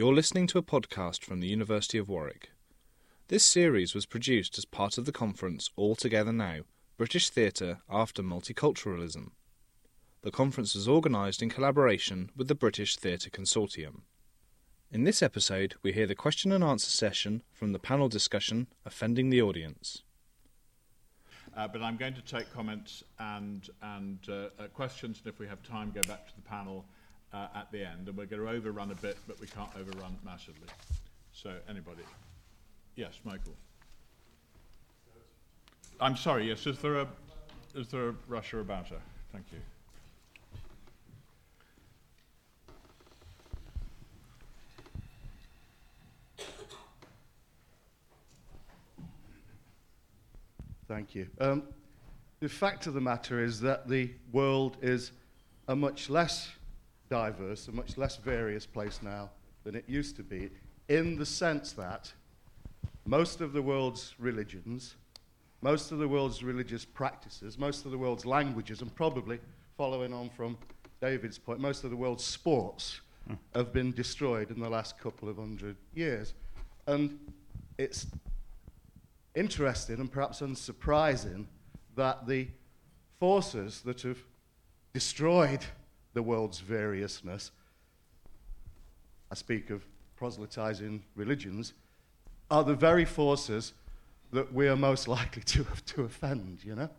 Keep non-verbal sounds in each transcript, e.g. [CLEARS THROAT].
You're listening to a podcast from the University of Warwick. This series was produced as part of the conference All Together Now British Theatre After Multiculturalism. The conference was organised in collaboration with the British Theatre Consortium. In this episode, we hear the question and answer session from the panel discussion Offending the Audience. Uh, but I'm going to take comments and, and uh, uh, questions, and if we have time, go back to the panel uh, at the end. And we're going to overrun a bit, but we can't overrun massively. So, anybody? Yes, Michael. I'm sorry, yes, is there a, is there a Russia about her? Thank you. Thank you. Um, the fact of the matter is that the world is a much less diverse, a much less various place now than it used to be, in the sense that most of the world's religions, most of the world's religious practices, most of the world's languages, and probably following on from David's point, most of the world's sports mm. have been destroyed in the last couple of hundred years. And it's interesting and perhaps unsurprising that the forces that have destroyed the world's variousness, I speak of proselytizing religions, are the very forces that we are most [LAUGHS] likely to, to offend, you know?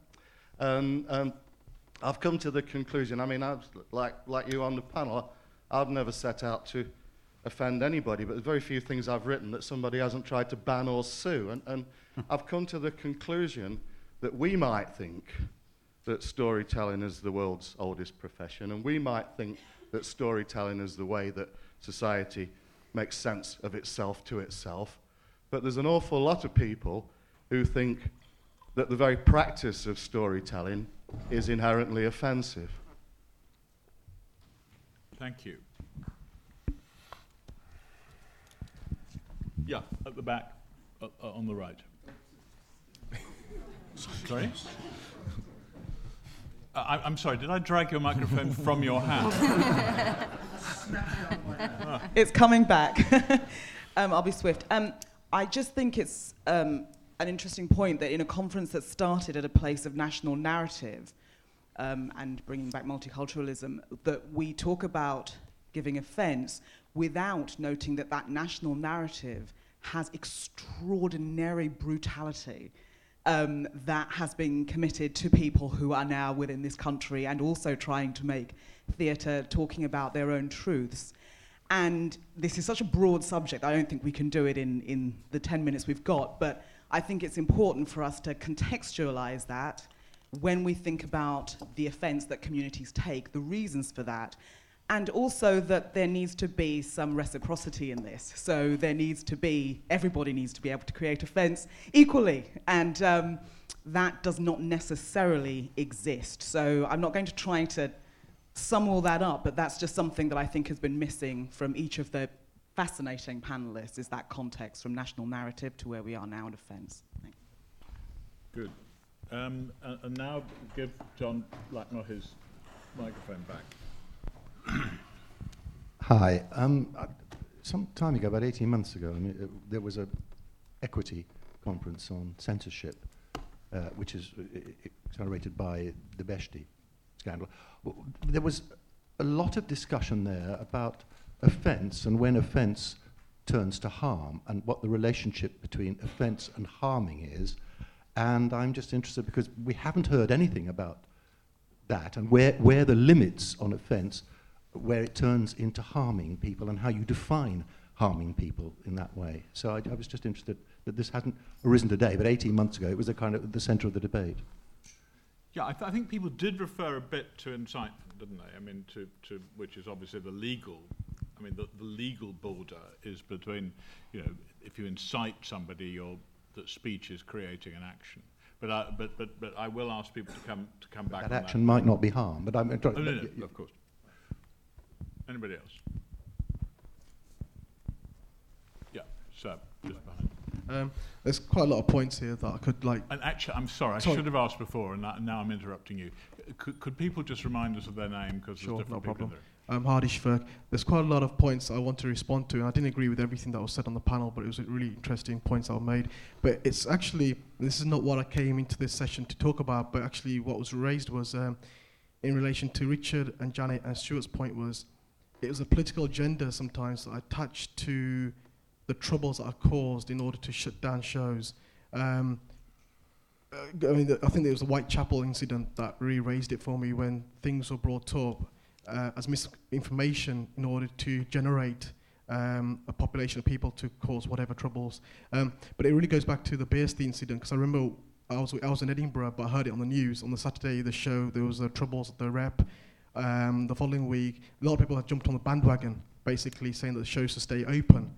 And, and I've come to the conclusion, I mean, I've, like, like you on the panel, I've never set out to offend anybody, but there's very few things I've written that somebody hasn't tried to ban or sue. And, and hmm. I've come to the conclusion that we might think that storytelling is the world's oldest profession, and we might think that storytelling is the way that society makes sense of itself to itself. But there's an awful lot of people who think that the very practice of storytelling is inherently offensive. Thank you. Yeah, at the back, uh, uh, on the right. [LAUGHS] sorry? Uh, I, am sorry, did I drag your microphone [LAUGHS] from your hand? [LAUGHS] It's coming back. [LAUGHS] um, I'll be swift. Um, I just think it's um, an interesting point that in a conference that started at a place of national narrative um, and bringing back multiculturalism, that we talk about giving offence without noting that that national narrative has extraordinary brutality um, that has been committed to people who are now within this country and also trying to make theatre talking about their own truths. And this is such a broad subject, I don't think we can do it in, in the 10 minutes we've got, but I think it's important for us to contextualize that when we think about the offence that communities take, the reasons for that, and also that there needs to be some reciprocity in this. So there needs to be, everybody needs to be able to create offence equally. And um, that does not necessarily exist. So I'm not going to try to sum all that up, but that's just something that I think has been missing from each of the fascinating panelists is that context from national narrative to where we are now in offence. Good. Um, and now give John Blackmore his microphone back. Hi. Um, some time ago, about 18 months ago, I mean, uh, there was an equity conference on censorship, uh, which is uh, accelerated by the Behzti scandal. There was a lot of discussion there about offence and when offence turns to harm and what the relationship between offence and harming is. And I'm just interested because we haven't heard anything about that and where, where the limits on offence where it turns into harming people and how you define harming people in that way. So I, I was just interested that this hasn't arisen today, but 18 months ago it was a kind of the centre of the debate. Yeah, I, th- I, think people did refer a bit to incitement, didn't they? I mean, to, to which is obviously the legal. I mean, the, the legal border is between, you know, if you incite somebody, your that speech is creating an action. But, uh, but, but, but I will ask people to come to come back. That action that. might not be harm, but I'm. Oh, no, no, no, of course. Anybody else? Yeah, sir, just behind. Um, there's quite a lot of points here that I could like. And actually, I'm sorry, I sorry. should have asked before, and now I'm interrupting you. Could, could people just remind us of their name because sure, there's different no problem. um, Hardy Shverk. There's quite a lot of points I want to respond to, and I didn't agree with everything that was said on the panel, but it was really interesting points that were made. But it's actually, this is not what I came into this session to talk about, but actually what was raised was um, in relation to Richard and Janet and Stuart's point was it was a political agenda sometimes that I attached to the troubles that are caused in order to shut down shows. Um, uh, I mean, the, I think there was the Whitechapel incident that really raised it for me when things were brought up uh, as misinformation in order to generate um, a population of people to cause whatever troubles. Um, but it really goes back to the Behzti incident because I remember I was, I was in Edinburgh, but I heard it on the news on the Saturday. The show there was the troubles at the rep. Um, the following week, a lot of people had jumped on the bandwagon, basically saying that the show should stay open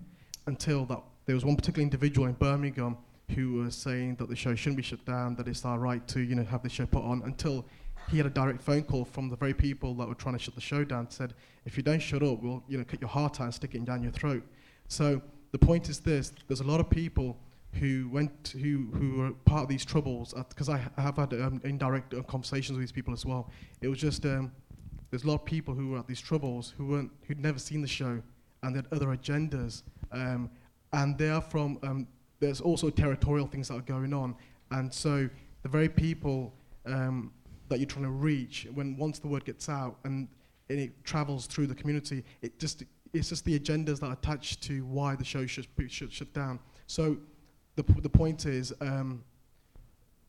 until that. There was one particular individual in Birmingham who was saying that the show shouldn't be shut down, that it's our right to, you know, have the show put on until he had a direct phone call from the very people that were trying to shut the show down. Said, if you don't shut up, we'll, you know, cut your heart out and stick it down your throat. So the point is this: there's a lot of people who went, who who were part of these troubles. Because I, have had um, indirect conversations with these people as well. It was just um, there's a lot of people who were at these troubles who weren't, who'd never seen the show, and they had other agendas. Um, and they are from um, there's also territorial things that are going on. And so the very people um, that you're trying to reach, when once the word gets out and, and it travels through the community, it just it's just the agendas that are attached to why the show should should shut down. So the, p- the point is, um,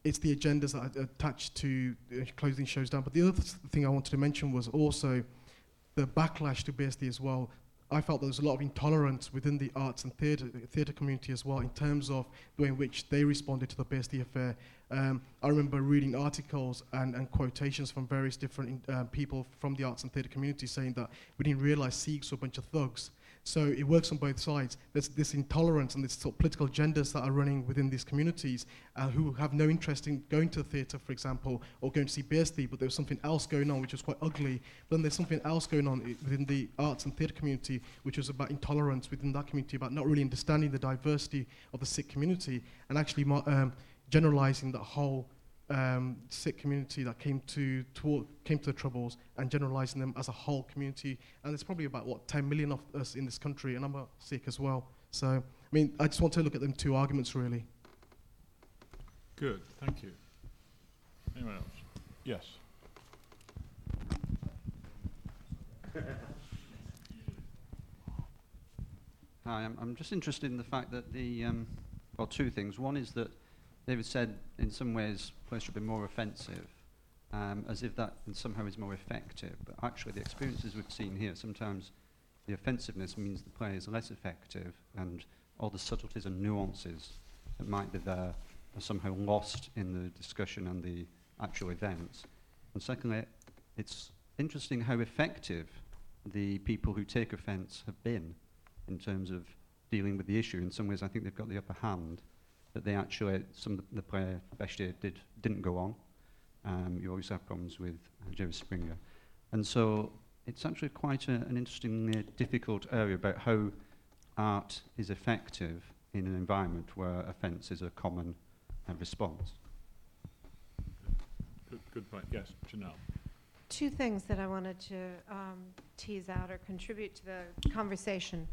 it's the agendas that are attached to closing shows down. But the other th- thing I wanted to mention was also the backlash to Behzti as well. I felt there was a lot of intolerance within the arts and theatre theatre community as well in terms of the way in which they responded to the Behzti affair. Um, I remember reading articles and, and quotations from various different uh, people from the arts and theatre community saying that we didn't realise Sikhs were a bunch of thugs. So it works on both sides. There's this intolerance and this sort of political agendas that are running within these communities uh, who have no interest in going to the theatre, for example, or going to see Behzti, but there's something else going on which was quite ugly. But then there's something else going on within the arts and theatre community which was about intolerance within that community, about not really understanding the diversity of the Sikh community and actually um, generalizing that whole um, Sikh community that came to, to came to the Troubles and generalizing them as a whole community. And there's probably about what 10 million of us in this country, and I'm a Sikh as well. So I mean, I just want to look at them two arguments really. Good, thank you. Anyone else? Yes. Hi, I'm, I'm just interested in the fact that the, um, well, two things. One is that David said in some ways play should be more offensive, um, as if that somehow is more effective. But actually, the experiences we've seen here, sometimes the offensiveness means the play is less effective, and all the subtleties and nuances that might be there are somehow lost in the discussion and the actual events. And secondly, it's interesting how effective the people who take offence have been in terms of dealing with the issue. In some ways, I think they've got the upper hand that they actually, some of the, the player Behzti did, didn't go on. Um, you always have problems with uh, Jerry Springer. And so it's actually quite a, an interesting, uh, difficult area about how art is effective in an environment where offence is a common uh, response. Good, good point. Yes, Janelle. Two things that I wanted to um, tease out or contribute to the conversation.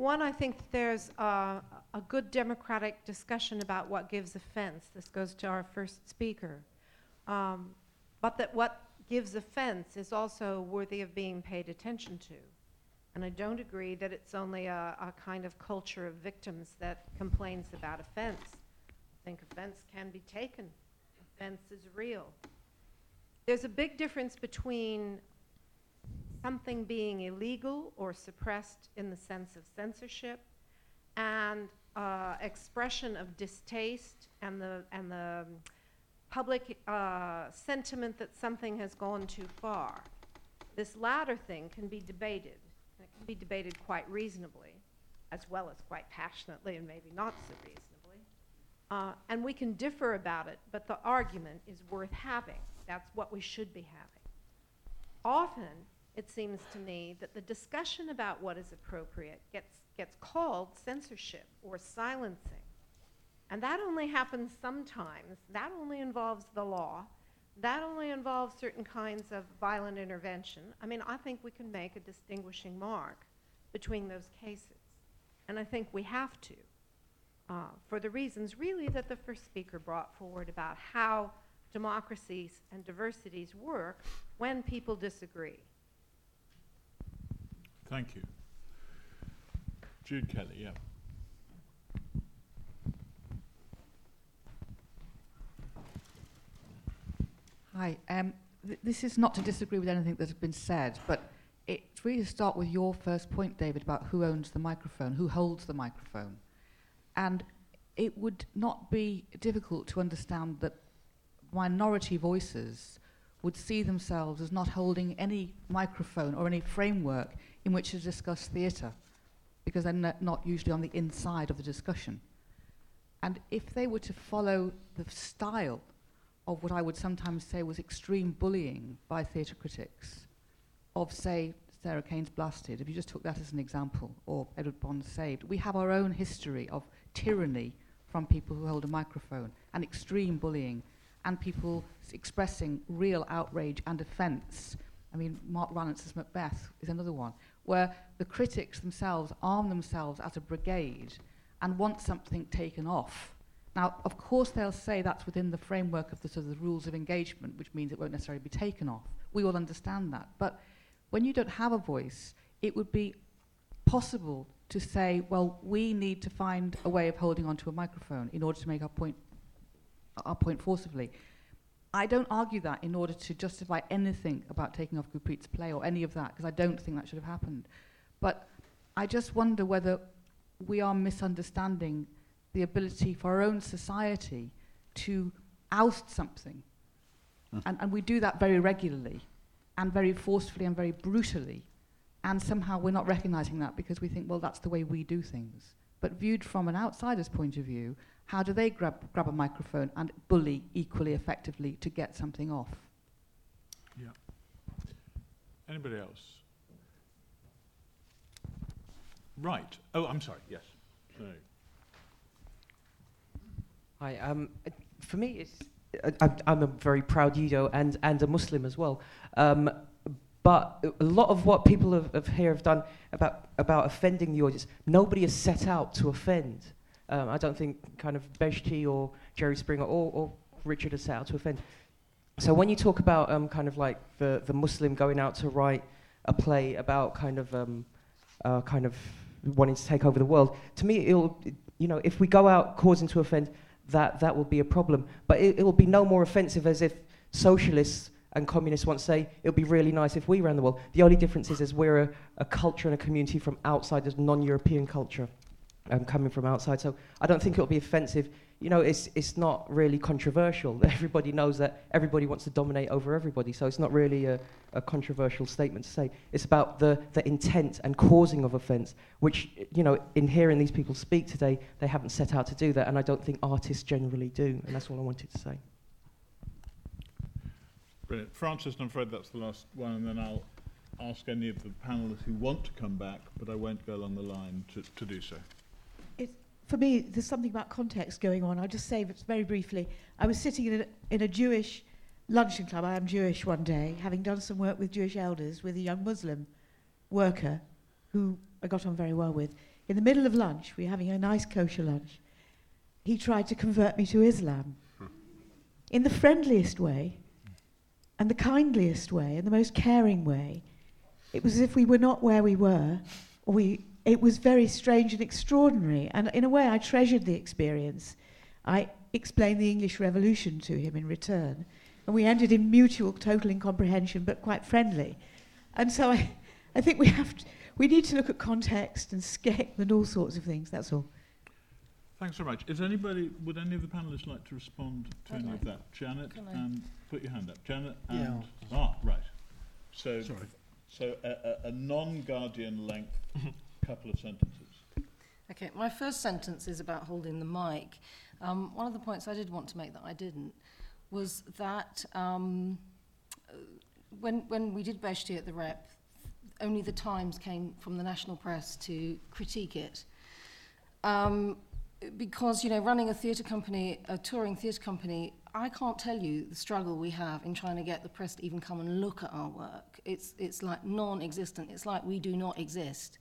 One, I think there's a good democratic discussion about what gives offense. This goes to our first speaker. Um, but that what gives offense is also worthy of being paid attention to. And I don't agree that it's only a, a kind of culture of victims that complains about offense. I think offense can be taken, offense is real. There's a big difference between something being illegal or suppressed in the sense of censorship and uh, expression of distaste and the, and the public uh, sentiment that something has gone too far. This latter thing can be debated, and it can be debated quite reasonably, as well as quite passionately and maybe not so reasonably. Uh, and we can differ about it, but the argument is worth having. That's what we should be having. Often, it seems to me that the discussion about what is appropriate gets, gets called censorship or silencing. And that only happens sometimes. That only involves the law. that only involves certain kinds of violent intervention. I mean, I think we can make a distinguishing mark between those cases. And I think we have to, uh, for the reasons really that the first speaker brought forward about how democracies and diversities work when people disagree. Thank you. Jude Kelly, yeah. Hi. Um, th- this is not to disagree with anything that has been said, but it's really to start with your first point, David, about who owns the microphone, who holds the microphone. And it would not be difficult to understand that minority voices would see themselves as not holding any microphone or any framework in which to discuss theatre, because they're n- not usually on the inside of the discussion. And if they were to follow the style of what I would sometimes say was extreme bullying by theatre critics, of, say, Sarah Kane's Blasted, if you just took that as an example, or Edward Bond Saved, we have our own history of tyranny from people who hold a microphone, and extreme bullying, and people s- expressing real outrage and offence. I mean, Mark Rylance's Macbeth is another one, where the critics themselves arm themselves as a brigade and want something taken off. Now, of course, they'll say that's within the framework of the sort of the rules of engagement, which means it won't necessarily be taken off. We all understand that. But when you don't have a voice, it would be possible to say, well, we need to find a way of holding onto a microphone in order to make our point, our point forcibly. I don't argue that in order to justify anything about taking off Gurpreet's play or any of that, because I don't think that should have happened. But I just wonder whether we are misunderstanding the ability for our own society to oust something. Hmm. And, and we do that very regularly and very forcefully and very brutally. And somehow we're not recognizing that because we think, well, that's the way we do things. But viewed from an outsider's point of view, how do they grab, grab a microphone and bully equally effectively to get something off? Yeah. Anybody else? Right. Oh, I'm sorry. Yes. No. Hi. Um, for me, it's uh, I'm, I'm a very proud Yudo and and a Muslim as well. Um, but a lot of what people have, have here have done about about offending the audience, nobody has set out to offend. Um, I don't think kind of Behzti or Jerry Springer or, or Richard has set out to offend. So when you talk about um, kind of like the, the Muslim going out to write a play about kind of um, uh, kind of wanting to take over the world, to me, it'll you know if we go out causing to offend, that that will be a problem. But it, it will be no more offensive as if socialists and communists once say it would be really nice if we ran the world. The only difference is, is we're a, a culture and a community from outside, as non-European culture um, coming from outside. So I don't think it'll be offensive. You know, it's it's not really controversial. [LAUGHS] Everybody knows that everybody wants to dominate over everybody. So it's not really a, a controversial statement to say. It's about the, the intent and causing of offence, which, you know, in hearing these people speak today, they haven't set out to do that. And I don't think artists generally do. And that's all I wanted to say. Brilliant. Francis, I'm afraid that's the last one, and then I'll ask any of the panelists who want to come back, but I won't go along the line to, to do so. For me, there's something about context going on. I'll just say it very briefly. I was sitting in a, in a Jewish luncheon club. I am Jewish one day, having done some work with Jewish elders with a young Muslim worker who I got on very well with. In the middle of lunch, we were having a nice kosher lunch. He tried to convert me to Islam hmm. in the friendliest way and the kindliest way and the most caring way. It was as if we were not where we were, or we it was very strange and extraordinary. And in a way, I treasured the experience. I explained the English Revolution to him in return. And we ended in mutual, total incomprehension, but quite friendly. And so I, [LAUGHS] I think we, have to, we need to look at context and scale and all sorts of things. That's all. Thanks very much. Is anybody, would any of the panelists like to respond to I'd any like of that? Janet, Can I? and put your hand up. Janet Yeah, ah, right. So, Sorry. so a, a, a non-Guardian length [LAUGHS] couple of sentences. Okay, my first sentence is about holding the mic. Um, one of the points I did want to make that I didn't was that um, when, when we did Behzti at the Rep, only the Times came from the national press to critique it. Um, because, you know, running a theatre company, a touring theatre company, I can't tell you the struggle we have in trying to get the press to even come and look at our work. It's, it's like non-existent. It's like we do not exist.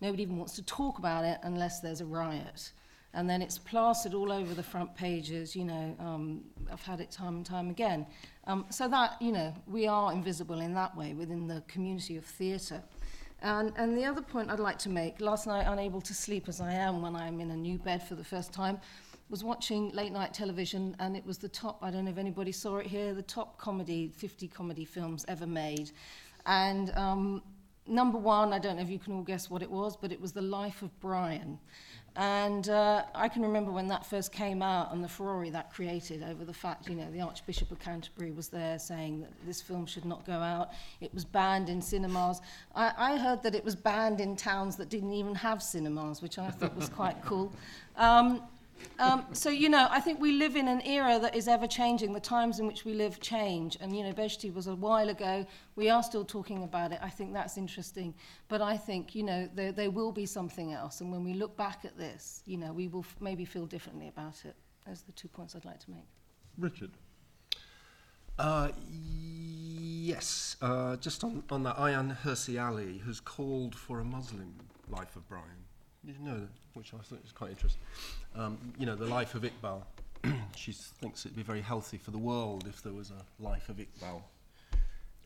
Nobody even wants to talk about it unless there's a riot. And then it's plastered all over the front pages, you know, um, I've had it time and time again. Um, so that, you know, we are invisible in that way within the community of theatre. And, and the other point I'd like to make, last night, unable to sleep as I am when I'm in a new bed for the first time, was watching late night television and it was the top, I don't know if anybody saw it here, the top comedy, 50 comedy films ever made. And um, number one, I don't know if you can all guess what it was, but it was The Life of Brian. And uh, I can remember when that first came out and the Ferrari that created over the fact, you know, the Archbishop of Canterbury was there saying that this film should not go out. It was banned in cinemas. I, I heard that it was banned in towns that didn't even have cinemas, which I thought was quite cool. Um, um, so, you know, I think we live in an era that is ever changing. The times in which we live change. And, you know, Behzti was a while ago. We are still talking about it. I think that's interesting. But I think, you know, there, there will be something else. And when we look back at this, you know, we will f- maybe feel differently about it. Those are the two points I'd like to make. Richard. Uh, yes, uh, just on, on that, Ayaan Hirsi Ali has called for a Muslim life of Brian. Did you know? Which I thought was quite interesting. Um, you know, the life of Iqbal. [CLEARS THROAT] she thinks it'd be very healthy for the world if there was a life of Iqbal.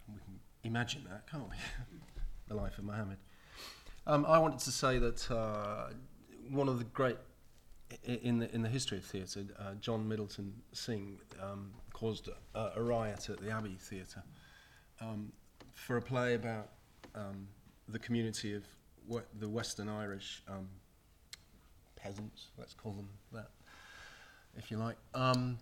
We can imagine that, can't we? [LAUGHS] the life of Muhammad. Um, I wanted to say that uh, one of the great in the in the history of theatre, uh, John Millington Synge um, caused a, a riot at the Abbey Theatre um, for a play about um, the community of the Western Irish um, peasants, let's call them that, if you like. Um,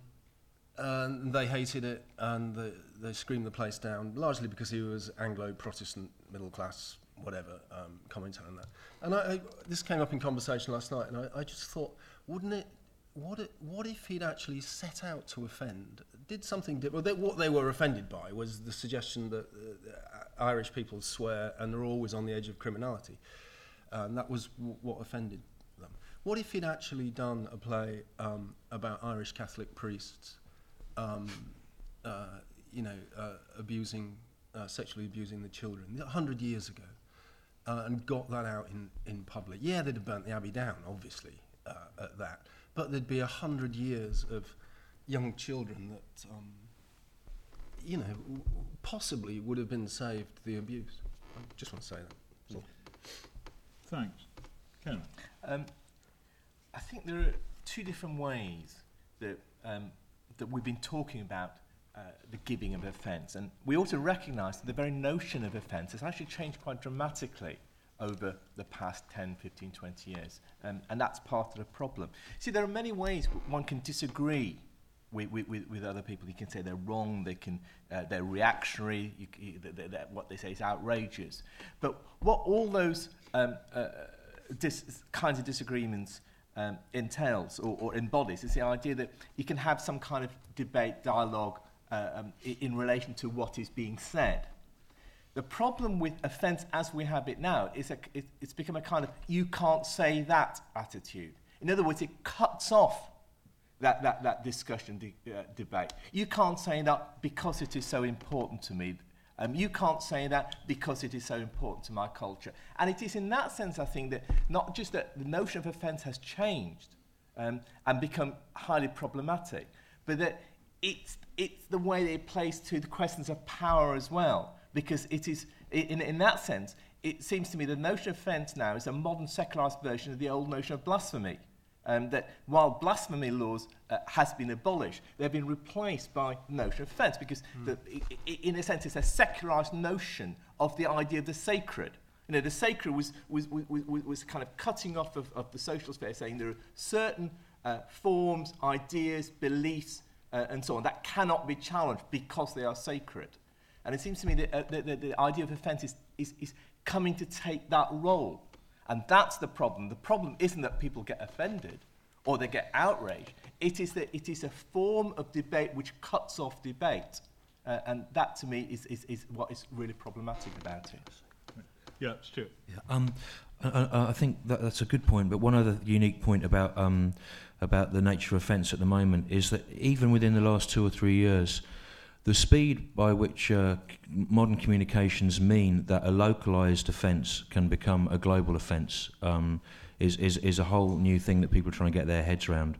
and they hated it and they, they screamed the place down, largely because he was Anglo Protestant, middle class, whatever, um, commenting on that. And I, I, this came up in conversation last night, and I, I just thought, wouldn't it, what, it, what if he'd actually set out to offend, did something different? Well, what they were offended by was the suggestion that uh, Irish people swear and they're always on the edge of criminality. Uh, and that was w- what offended them. What if he'd actually done a play um, about Irish Catholic priests, um, uh, you know, uh, abusing, uh, sexually abusing the children, a hundred years ago, uh, and got that out in, in public? Yeah, they'd have burnt the abbey down, obviously, uh, at that, but there'd be a hundred years of young children that, um, you know, w- possibly would have been saved the abuse. I just want to say that. That's all. Thanks. Ken. Um, I think there are two different ways that um, that we've been talking about uh, the giving of offence, and we also recognise that the very notion of offence has actually changed quite dramatically over the past 10, 15, 20 years, um, and that's part of the problem. See, there are many ways one can disagree with, with, with, other people. You can say they're wrong, they can, uh, they're reactionary, you, you, they, they, what they say is outrageous. But what all those um, uh, dis- kinds of disagreements um, entails or, or embodies is the idea that you can have some kind of debate, dialogue uh, um, in relation to what is being said. The problem with offence as we have it now is that it, it's become a kind of you can't say that attitude. In other words, it cuts off that, that, that discussion, de- uh, debate. You can't say that because it is so important to me. Um, you can't say that because it is so important to my culture. And it is in that sense, I think, that not just that the notion of offence has changed um, and become highly problematic, but that it's, it's the way that it plays to the questions of power as well. Because it is, in, in that sense, it seems to me the notion of offence now is a modern secularised version of the old notion of blasphemy um, that while blasphemy laws uh, has been abolished, they've been replaced by the notion of offence because, the, i i in a sense, it's a secularised notion of the idea of the sacred. You know, the sacred was, was, was, was, kind of cutting off of, of the social sphere, saying there are certain uh, forms, ideas, beliefs, uh, and so on that cannot be challenged because they are sacred. And it seems to me that uh, the, the, the idea of offence is, is, is coming to take that role. And that's the problem. The problem isn't that people get offended or they get outraged. It is that it is a form of debate which cuts off debate. Uh, and that, to me, is, is, is what is really problematic about it. Yeah, Stuart. Yeah, um, I, I, I think that, that's a good point. But one other unique point about um, about the nature of offence at the moment is that even within the last two or three years, the speed by which uh, modern communications mean that a localised offence can become a global offence um, is, is, is a whole new thing that people are trying to get their heads around.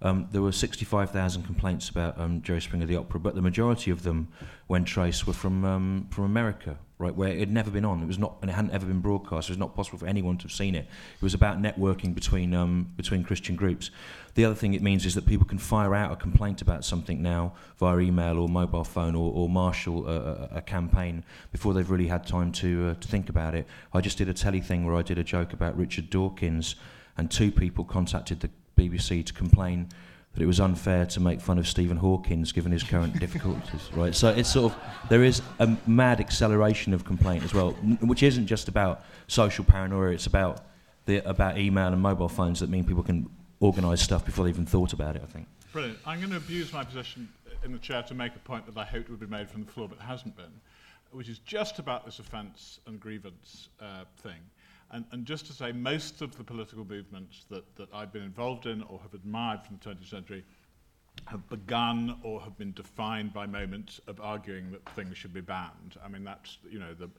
Um, there were 65,000 complaints about um, Jerry Springer the Opera, but the majority of them, when traced, were from um, from America, right, where it had never been on. It was not, and it hadn't ever been broadcast. It was not possible for anyone to have seen it. It was about networking between um, between Christian groups. The other thing it means is that people can fire out a complaint about something now via email or mobile phone or, or marshal a, a, campaign before they've really had time to uh, to think about it. I just did a telly thing where I did a joke about Richard Dawkins, and two people contacted the BBC to complain that it was unfair to make fun of Stephen Hawkins given his current [LAUGHS] difficulties, right? So it's sort of there is a mad acceleration of complaint as well, n- which isn't just about social paranoia. It's about the about email and mobile phones that mean people can organise stuff before they even thought about it. I think. Brilliant. I'm going to abuse my position in the chair to make a point that I hoped would be made from the floor, but hasn't been, which is just about this offence and grievance uh, thing. And, and just to say, most of the political movements that, that I've been involved in or have admired from the 20th century have begun or have been defined by moments of arguing that things should be banned. I mean, that's, you know, the,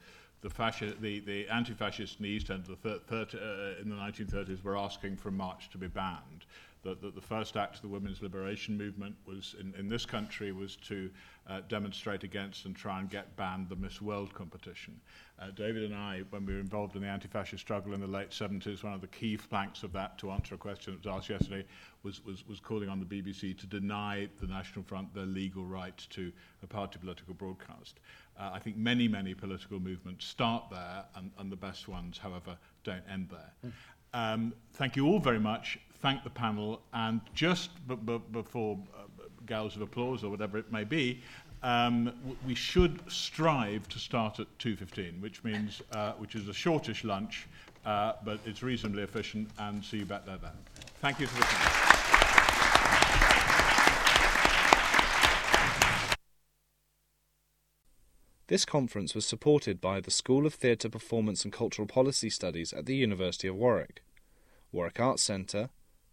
the, fasci- the, the anti-fascists in the East End the thir- thir- uh, in the 1930s were asking for march to be banned. That the, the first act of the women's liberation movement was in, in this country was to uh, demonstrate against and try and get banned the Miss World competition. Uh, David and I, when we were involved in the anti-fascist struggle in the late 70s, one of the key planks of that, to answer a question that was asked yesterday, was, was, was calling on the BBC to deny the National Front their legal right to a party political broadcast. Uh, I think many, many political movements start there, and, and the best ones, however, don't end there. Um, thank you all very much. Thank the panel. And just b- b- before uh, gals of applause or whatever it may be, um, w- we should strive to start at 2.15, which means, uh, which is a shortish lunch, uh, but it's reasonably efficient, and see you back there then. Thank you for the panel. This conference was supported by the School of Theatre Performance and Cultural Policy Studies at the University of Warwick, Warwick Arts Centre,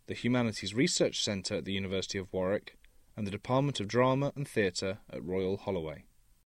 the Humanities Research Centre at the University of Warwick, and the Department of Drama and Theatre at Royal Holloway.